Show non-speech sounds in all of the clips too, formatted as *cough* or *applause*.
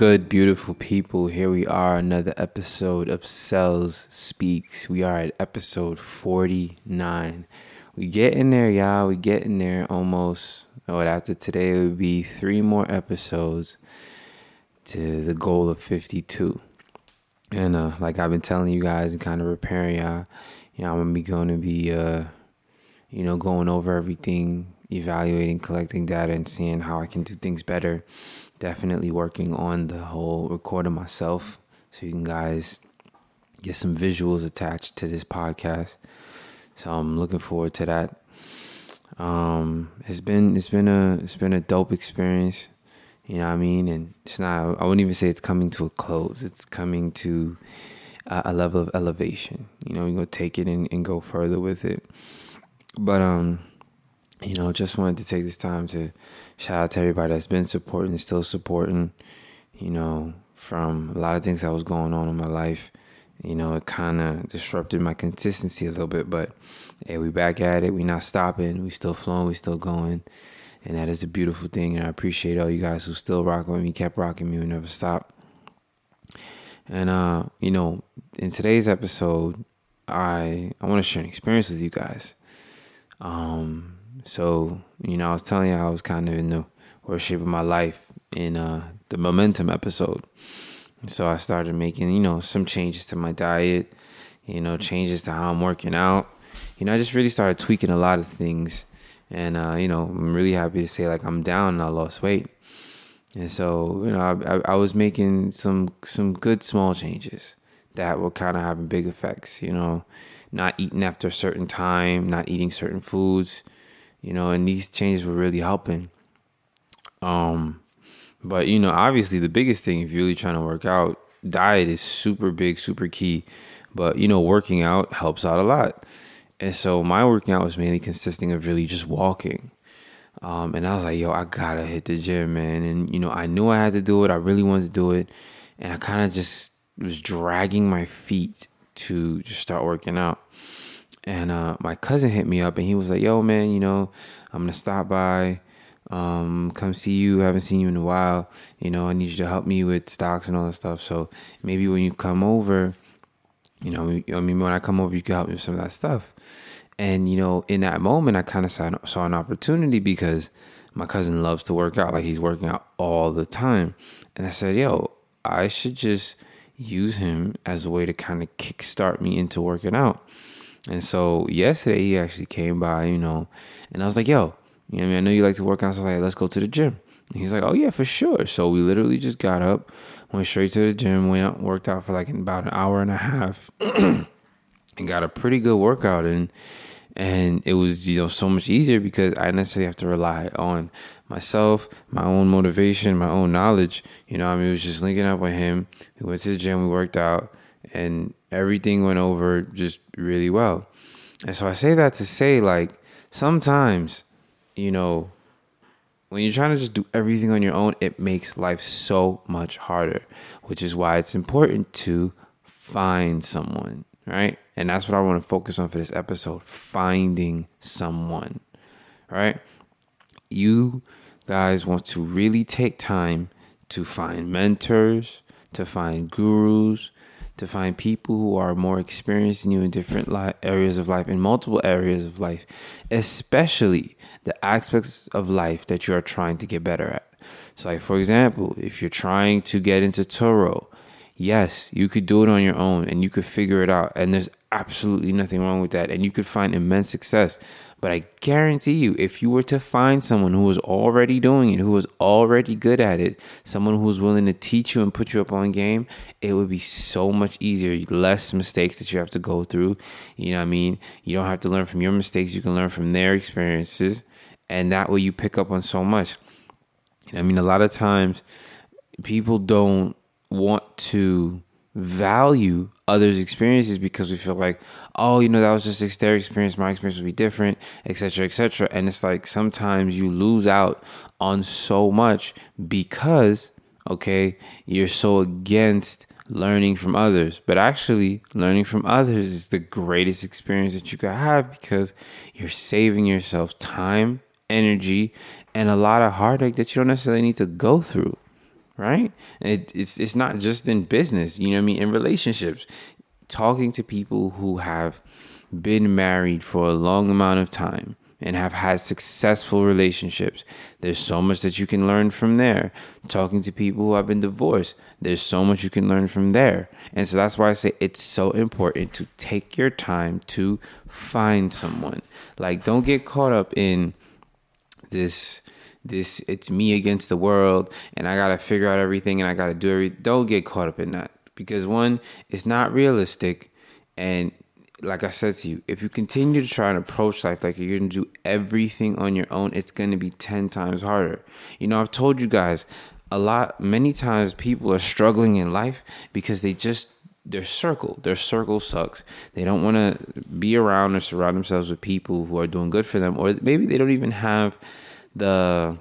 good, beautiful people? Here we are, another episode of Cells Speaks. We are at episode 49. We get in there, y'all. We get in there almost. Oh, after today, it would be three more episodes to the goal of 52. And uh, like I've been telling you guys and kind of preparing y'all, you know, I'm gonna be going to be, uh, you know, going over everything, evaluating, collecting data, and seeing how I can do things better definitely working on the whole recording myself so you can guys get some visuals attached to this podcast. So I'm looking forward to that. Um, it's been it's been a it's been a dope experience, you know what I mean. And it's not I wouldn't even say it's coming to a close. It's coming to a, a level of elevation. You know, we're gonna take it and, and go further with it. But um, you know, just wanted to take this time to shout out to everybody that's been supporting, still supporting, you know, from a lot of things that was going on in my life. You know, it kind of disrupted my consistency a little bit, but hey, we back at it. We not stopping. We still flowing. We still going, and that is a beautiful thing. And I appreciate all you guys who still rock with me, kept rocking me, we never stopped. And uh, you know, in today's episode, I I want to share an experience with you guys. Um, so, you know, I was telling you I was kind of in the worst shape of my life in uh, the momentum episode. So I started making, you know, some changes to my diet, you know, changes to how I'm working out. You know, I just really started tweaking a lot of things. And, uh, you know, I'm really happy to say, like, I'm down and I lost weight. And so, you know, I, I, I was making some some good small changes that were kind of having big effects, you know, not eating after a certain time, not eating certain foods, you know, and these changes were really helping. Um, but you know, obviously, the biggest thing if you're really trying to work out, diet is super big, super key. But you know, working out helps out a lot. And so my working out was mainly consisting of really just walking. Um, and I was like, yo, I gotta hit the gym, man. And you know, I knew I had to do it. I really wanted to do it, and I kind of just was dragging my feet to just start working out. And uh, my cousin hit me up and he was like, "Yo, man, you know, I'm gonna stop by, um, come see you. I haven't seen you in a while. You know, I need you to help me with stocks and all that stuff. So maybe when you come over, you know, I mean, when I come over, you can help me with some of that stuff." And you know, in that moment, I kind of saw, saw an opportunity because my cousin loves to work out. Like he's working out all the time, and I said, "Yo, I should just." use him as a way to kind of kickstart me into working out. And so yesterday he actually came by, you know, and I was like, yo, you know I mean? I know you like to work out, so like, let's go to the gym. And he's like, oh yeah, for sure. So we literally just got up, went straight to the gym, went out, worked out for like about an hour and a half, *clears throat* and got a pretty good workout in. And it was, you know, so much easier because I necessarily have to rely on myself, my own motivation, my own knowledge. You know, I mean, it was just linking up with him. We went to the gym, we worked out, and everything went over just really well. And so I say that to say, like, sometimes, you know, when you're trying to just do everything on your own, it makes life so much harder, which is why it's important to find someone, right? And that's what I want to focus on for this episode finding someone, right? You guys want to really take time to find mentors, to find gurus, to find people who are more experienced than you in different li- areas of life, in multiple areas of life, especially the aspects of life that you are trying to get better at. So, like for example, if you're trying to get into Turo, yes, you could do it on your own and you could figure it out, and there's absolutely nothing wrong with that, and you could find immense success. But I guarantee you, if you were to find someone who was already doing it, who was already good at it, someone who was willing to teach you and put you up on game, it would be so much easier. Less mistakes that you have to go through. You know what I mean? You don't have to learn from your mistakes, you can learn from their experiences. And that way you pick up on so much. I mean? A lot of times people don't want to value others' experiences because we feel like, oh, you know, that was just their experience, my experience would be different, etc., etc. And it's like sometimes you lose out on so much because, okay, you're so against learning from others. But actually, learning from others is the greatest experience that you could have because you're saving yourself time, energy, and a lot of heartache that you don't necessarily need to go through right? It, it's it's not just in business, you know what I mean? In relationships, talking to people who have been married for a long amount of time and have had successful relationships. There's so much that you can learn from there. Talking to people who have been divorced, there's so much you can learn from there. And so that's why I say it's so important to take your time to find someone. Like don't get caught up in this this it's me against the world and I got to figure out everything and I got to do everything. Don't get caught up in that because one, it's not realistic and like I said to you, if you continue to try and approach life like you're to do everything on your own, it's to be 10 times harder. You know, I've told you guys a lot, many times people are struggling in life because they just, their circle, their circle sucks. They don't want to be around or surround themselves with people who are doing good for them, or maybe they don't even have the,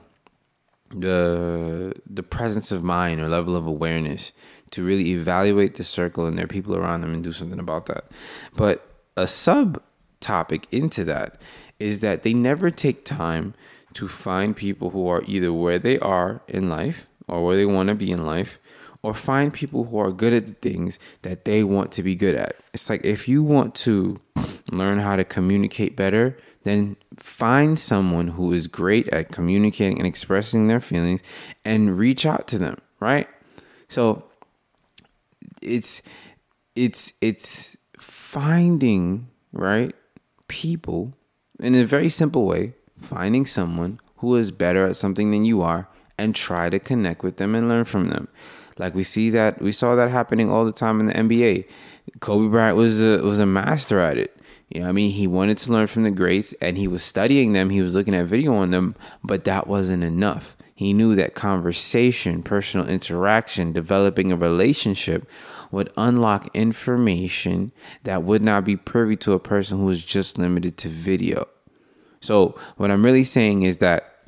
the, the presence of mind or level of awareness to really evaluate the circle and their people around them and do something about that. But a sub topic into that is that they never take time to find people who are either where they are in life or where they want to be in life or find people who are good at the things that they want to be good at. It's like if you want to learn how to communicate better, then find someone who is great at communicating and expressing their feelings and reach out to them, right? So it's it's it's finding, right, people in a very simple way, finding someone who is better at something than you are and try to connect with them and learn from them. Like we see that we saw that happening all the time in the NBA. Kobe Bryant was a was a master at it. You know, I mean, he wanted to learn from the greats and he was studying them, he was looking at video on them, but that wasn't enough. He knew that conversation, personal interaction, developing a relationship would unlock information that would not be privy to a person who is just limited to video. So, what I'm really saying is that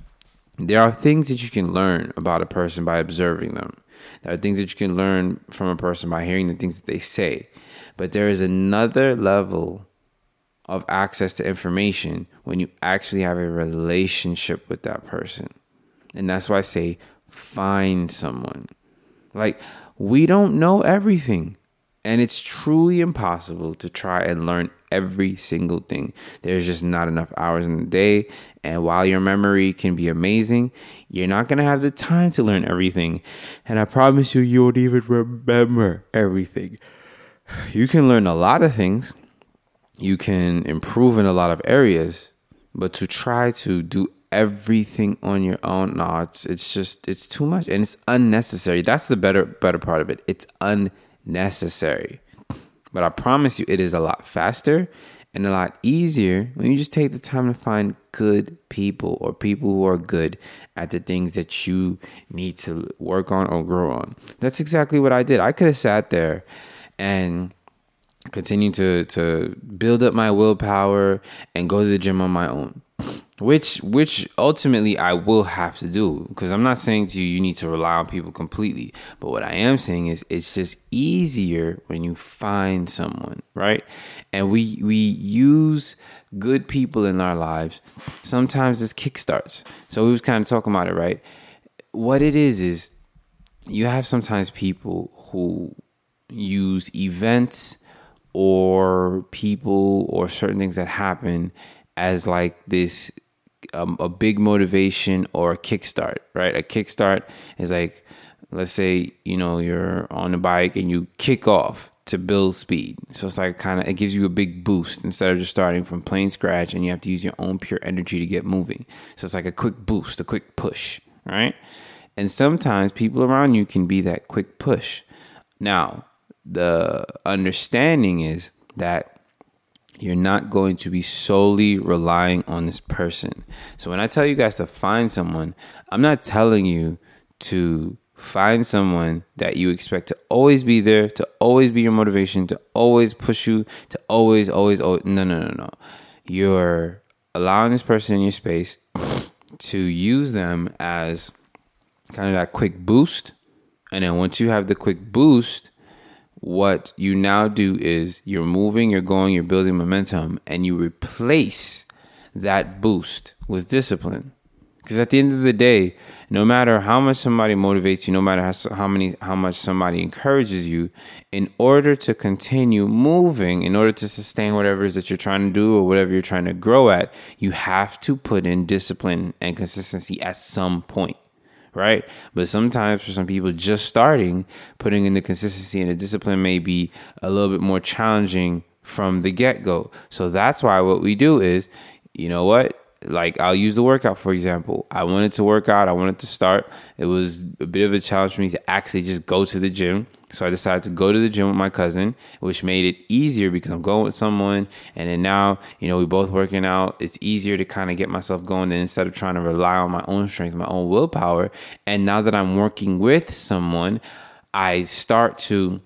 there are things that you can learn about a person by observing them. There are things that you can learn from a person by hearing the things that they say. But there is another level of access to information when you actually have a relationship with that person. And that's why I say find someone. Like we don't know everything. And it's truly impossible to try and learn every single thing. There's just not enough hours in the day. And while your memory can be amazing, you're not going to have the time to learn everything. And I promise you, you won't even remember everything. *sighs* You can learn a lot of things, you can improve in a lot of areas, but to try to do everything on your own no it's it's just it's too much and it's unnecessary that's the better better part of it it's unnecessary but i promise you it is a lot faster and a lot easier when you just take the time to find good people or people who are good at the things that you need to work on or grow on. That's exactly what i did. I could have sat there and continued to to build up my willpower and go to the gym on my own which which ultimately I will have to do because I'm not saying to you you need to rely on people completely. But what I am saying is it's just easier when you find someone right? And we we use good people in our lives. Sometimes as kickstarts. So we was kind of talking about it right? What it is is you have sometimes people who use events or people or certain things that happen as like this um, a big motivation or a kickstart, right? A kickstart is like, let's say, you know, you're on a bike and you kick off to build speed. So it's like kind of, it gives you a big boost instead of just starting from plain scratch and you have to use your own pure energy to get moving. So it's like a quick boost, a quick push, right? And sometimes people around you can be that quick push. Now, the understanding is that you're not going to be solely relying on this person. So when I tell you guys to find someone, I'm not telling you to find someone that you expect to always be there, to always be your motivation, to always push you, to always, always, always. No, no, no, no. You're allowing this person in your space *sniffs* to use them as kind of that quick boost. And then once you have the quick boost, what you now do is you're moving, you're going, you're building momentum, and you replace that boost with discipline. Because at the end of the day, no matter how much somebody motivates you, no matter how, how many how much somebody encourages you, in order to continue moving, in order to sustain whatever it is that you're trying to do or whatever you're trying to grow at, you have to put in discipline and consistency at some point right? But sometimes for some people just starting, putting in the consistency and the discipline may be a little bit more challenging from the get go. So that's why what we do is, you know what? Like I'll use the workout for example. I wanted to work out, I wanted to start. It was a bit of a challenge for me to actually just go to the gym. So I decided to go to the gym with my cousin, which made it easier because I'm going with someone and then now, you know, we both working out. It's easier to kind of get myself going than instead of trying to rely on my own strength, my own willpower. And now that I'm working with someone, I start to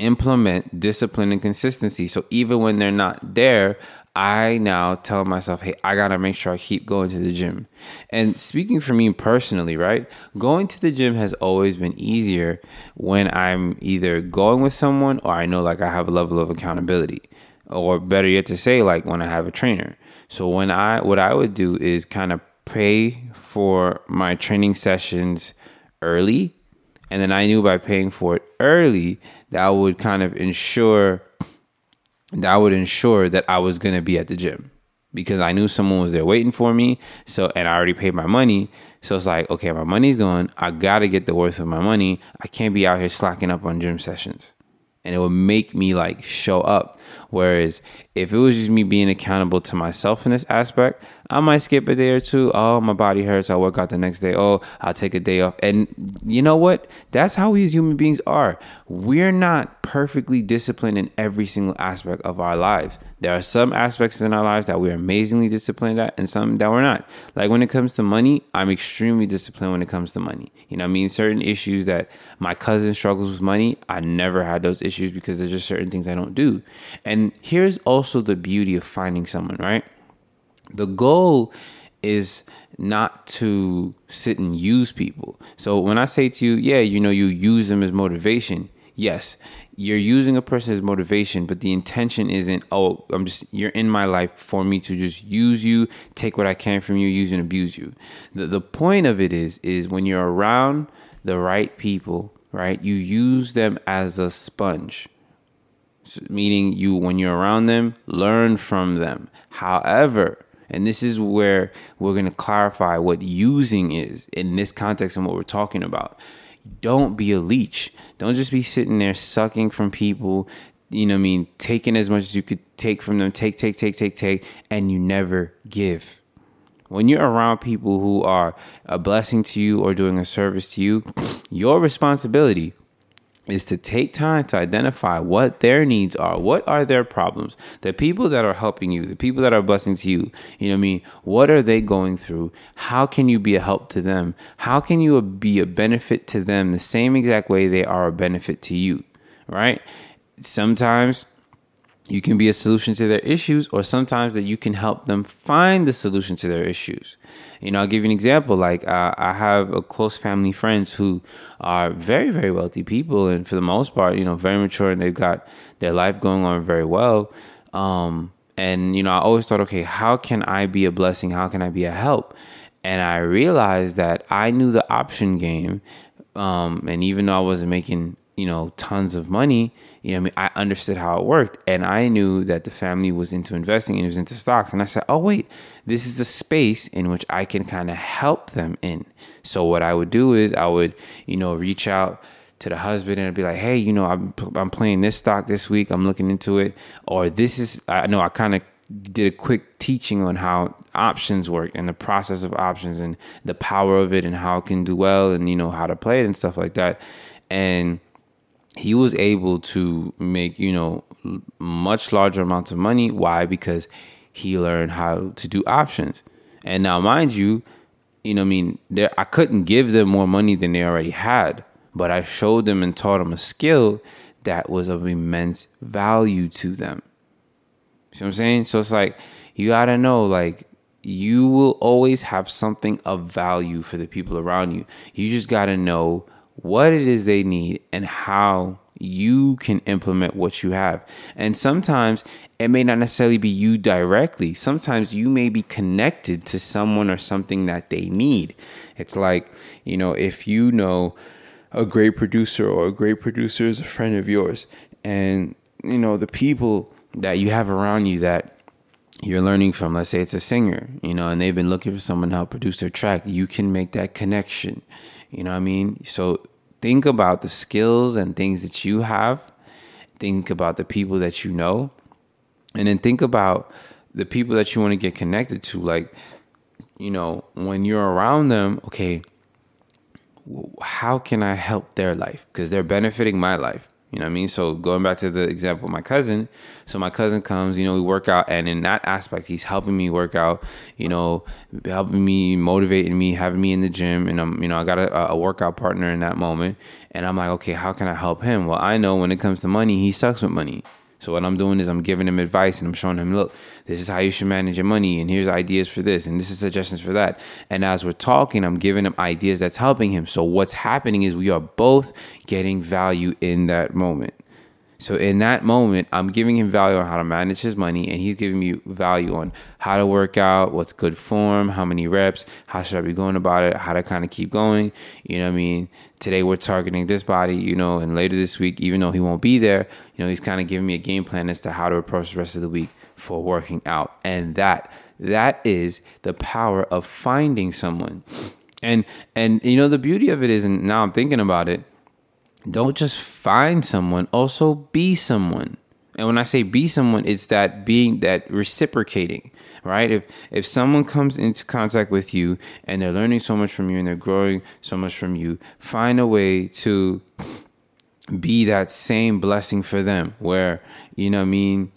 implement discipline and consistency. So even when they're not there, I now tell myself, hey, I gotta make sure I keep going to the gym. And speaking for me personally, right? Going to the gym has always been easier when I'm either going with someone or I know like I have a level of accountability. Or better yet to say, like when I have a trainer. So when I what I would do is kind of pay for my training sessions early. And then I knew by paying for it early that I would kind of ensure that would ensure that I was going to be at the gym because I knew someone was there waiting for me. So, and I already paid my money. So it's like, okay, my money's gone. I got to get the worth of my money. I can't be out here slacking up on gym sessions. And it would make me like show up. Whereas if it was just me being accountable to myself in this aspect, I might skip a day or two. Oh, my body hurts. I'll work out the next day. Oh, I'll take a day off. And you know what? That's how we as human beings are. We're not perfectly disciplined in every single aspect of our lives. There are some aspects in our lives that we're amazingly disciplined at and some that we're not. Like when it comes to money, I'm extremely disciplined when it comes to money. You know I mean? Certain issues that my cousin struggles with money, I never had those issues because there's just certain things I don't do. And here's also the beauty of finding someone, right? The goal is not to sit and use people. So when I say to you, yeah, you know, you use them as motivation. Yes, you're using a person as motivation, but the intention isn't, oh, I'm just, you're in my life for me to just use you, take what I can from you, use and abuse you. The, the point of it is, is when you're around the right people, right, you use them as a sponge meaning you when you're around them learn from them. However and this is where we're going to clarify what using is in this context and what we're talking about. Don't be a leech. Don't just be sitting there sucking from people you know i mean taking as much as you could take from them take take take take take and you never give. When you're around people who are a blessing to you or doing a service to you *sniffs* your responsibility is to take time to identify what their needs are. What are their problems? The people that are helping you, the people that are blessing to you, you know what I mean? What are they going through? How can you be a help to them? How can you be a benefit to them the same exact way they are a benefit to you? Right? Sometimes you can be a solution to their issues, or sometimes that you can help them find the solution to their issues. You know, I'll give you an example. Like, uh, I have a close family friends who are very, very wealthy people, and for the most part, you know, very mature, and they've got their life going on very well. Um, and you know, I always thought, okay, how can I be a blessing? How can I be a help? And I realized that I knew the option game, um, and even though I wasn't making you know tons of money. You know I mean? I understood how it worked and I knew that the family was into investing and it was into stocks. And I said oh wait this is the space in which I can kind of help them in. So what I would do is I would you know reach out to the husband and be like hey you know I'm I'm playing this stock this week. I'm looking into it. Or this is I know I kind of did a quick teaching on how options work and the process of options and the power of it and how it can do well and you know how to play it and stuff like that. And he was able to make you know much larger amounts of money. Why? Because he learned how to do options. And now mind you you know i mean there i couldn't give them more money than they already had but i showed them and taught them a skill that was of immense value to them. See what i'm saying? So it's like you gotta know like you will always have something of value for the people around you. You just gotta know what it is they need and how you can implement what you have. And sometimes it may not necessarily be you directly. Sometimes you may be connected to someone or something that they need. It's like, you know, if you know a great producer or a great producer is a friend of yours, and, you know, the people that you have around you that you're learning from, let's say it's a singer, you know, and they've been looking for someone to help produce their track, you can make that connection. You know what I mean? So think about the skills and things that you have. Think about the people that you know. And then think about the people that you want to get connected to. Like, you know, when you're around them, okay, how can I help their life? Because they're benefiting my life. You know what I mean? So going back to the example of my cousin, so my cousin comes, you know, we work out, and in that aspect, he's helping me work out, you know, helping me, motivating me, having me in the gym, and I'm, you know, I got a, a workout partner in that moment, and I'm like, okay, how can I help him? Well, I know when it comes to money, he sucks with money. So what I'm doing is I'm giving him advice and I'm showing him, look, this is how you should manage your money, and here's ideas for this, and this is suggestions for that. And as we're talking, I'm giving him ideas that's helping him. So what's happening is we are both getting value in that moment. So in that moment, I'm giving him value on how to manage his money, and he's giving me value on how to work out, what's good form, how many reps, how should I be going about it, how to kind of keep going. You know what I mean? Today we're targeting this body, you know, and later this week, even though he won't be there, you know, he's kind of giving me a game plan as to how to approach the rest of the week for working out. And that that is the power of finding someone. And and you know the beauty of it is, and now I'm thinking about it don't just find someone, also be someone. And when I say be someone, it's that being that reciprocating, right? If if someone comes into contact with you and they're learning so much from you and they're growing so much from you, find a way to be that same blessing for them where, you know I mean,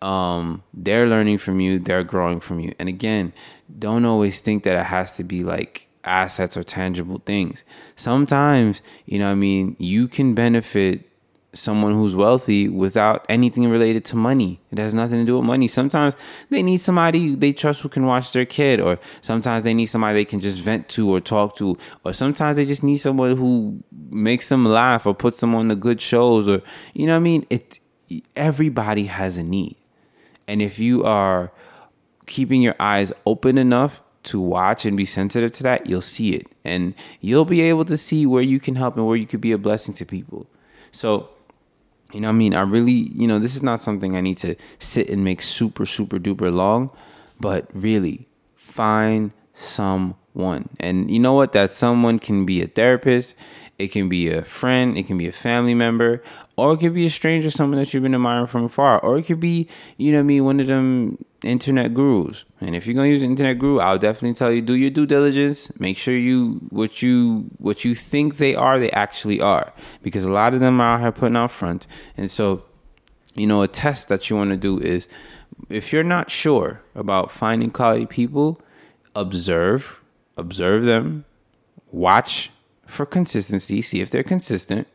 um, they're learning from you, they're growing from you. And again, don't always think that it has to be like assets or tangible things. Sometimes, you know, I mean, you can benefit someone who's wealthy without anything related to money. It has nothing to do with money. Sometimes they need somebody they trust who can watch their kid, or sometimes they need somebody they can just vent to or talk to, or sometimes they just need someone who makes them laugh or puts them on the good shows, or you know what I mean? It everybody has a need. And if you are keeping your eyes open enough to watch and be sensitive to that, you'll see it. And you'll be able to see where you can help and where you could be a blessing to people. So, you know I mean? I really, you know, this is not something I need to sit and make super, super duper long, but really find someone. And you know what? That someone can be a therapist, it can be a friend, it can be a family member, or it could be a stranger, someone that you've been admiring from afar, or it could be, you know, I mean, one of them internet gurus. And if you're gonna use internet guru, I'll definitely tell you do your due diligence. Make sure you what you what you think they are, they actually are, because a lot of them are out here putting out front. And so, you know, a test that you want to do is if you're not sure about finding quality people, observe, observe them, watch for consistency, see if they're consistent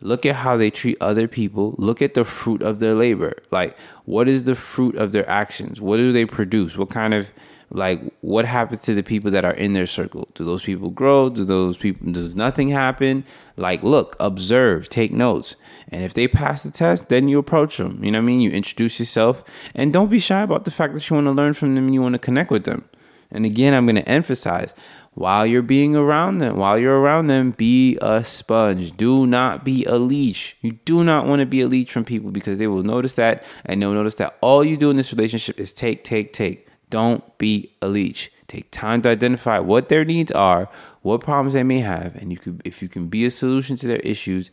look at how they treat other people. Look at the fruit of their labor. Like what is the fruit of their actions? What do they produce? What kind of like what happens to the people that are in their circle? Do those people grow? Do those people does nothing happen? Like look observe take notes. And if they pass the test then you approach them. You know what i mean? You introduce yourself. And don't be shy about the fact that you want to learn from them and you want to connect with them and again i'm going to emphasize while you're being around them, while you're around them, be a sponge. Do not be a leech. You do not want to be a leech from people because they will notice that and they'll notice that all you do in this relationship is take, take, take. Don't be a leech. Take time to identify what their needs are, what problems they may have, and you could if you can be a solution to their issues,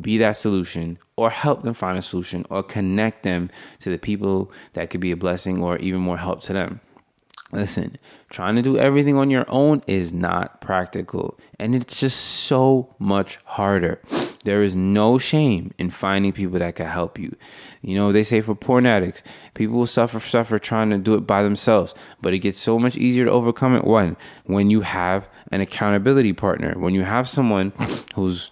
be that solution or help them find a solution or connect them to the people that could be a blessing or even more help to them. Listen, trying to do everything on your own is not practical, and it's just so much harder. There is no shame in finding people that can help you. You know, they say for porn addicts, people will suffer suffer trying to do it by themselves, but it gets so much easier to overcome it when when you have an accountability partner, when you have someone who's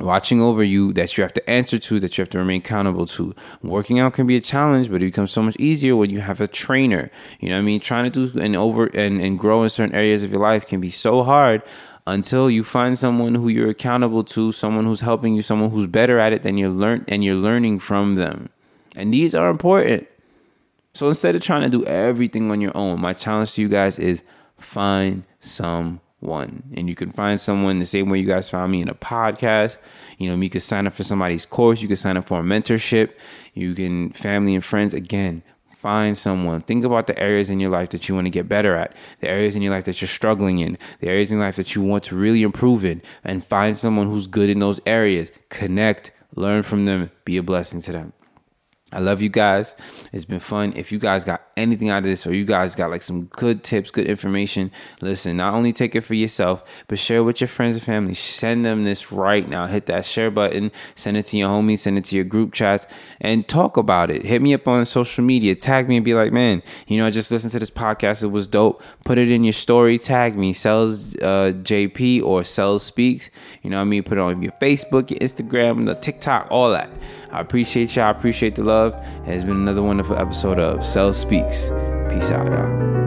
watching over you that you have to answer to, that you have to remain accountable to. Working out can be a challenge, but it becomes so much easier when you have a trainer. You know what I mean? Trying to do and over and, and grow in certain areas of your life can be so hard until you find someone who you're accountable to, someone who's helping you, someone who's better at it than you're learn and you're learning from them. And these are important. So instead of trying to do everything on your own, my challenge to you guys is find someone. And you can find someone the same way you guys found me in a podcast. You know, you could sign up for somebody's course, you could sign up for a mentorship, you can family and friends again Find someone. Think about the areas in your life that you want to get better at, the areas in your life that you're struggling in, the areas in life that you want to really improve in, and find someone who's good in those areas. Connect, learn from them, be a blessing to them. I love you guys. It's been fun. If you guys got anything out of this or you guys got like some good tips, good information, listen, not only take it for yourself, but share with your friends and family. Send them this right now. Hit that share button, send it to your homies, send it to your group chats, and talk about it. Hit me up on social media, tag me and be like, man, you know, I just listened to this podcast. It was dope. Put it in your story, tag me, Cells uh, JP or Cells Speaks. You know what I mean? Put it on your Facebook, your Instagram, the TikTok, all that. I appreciate y'all. I appreciate the love. It has been another wonderful episode of Cell Speaks. Peace out, y'all.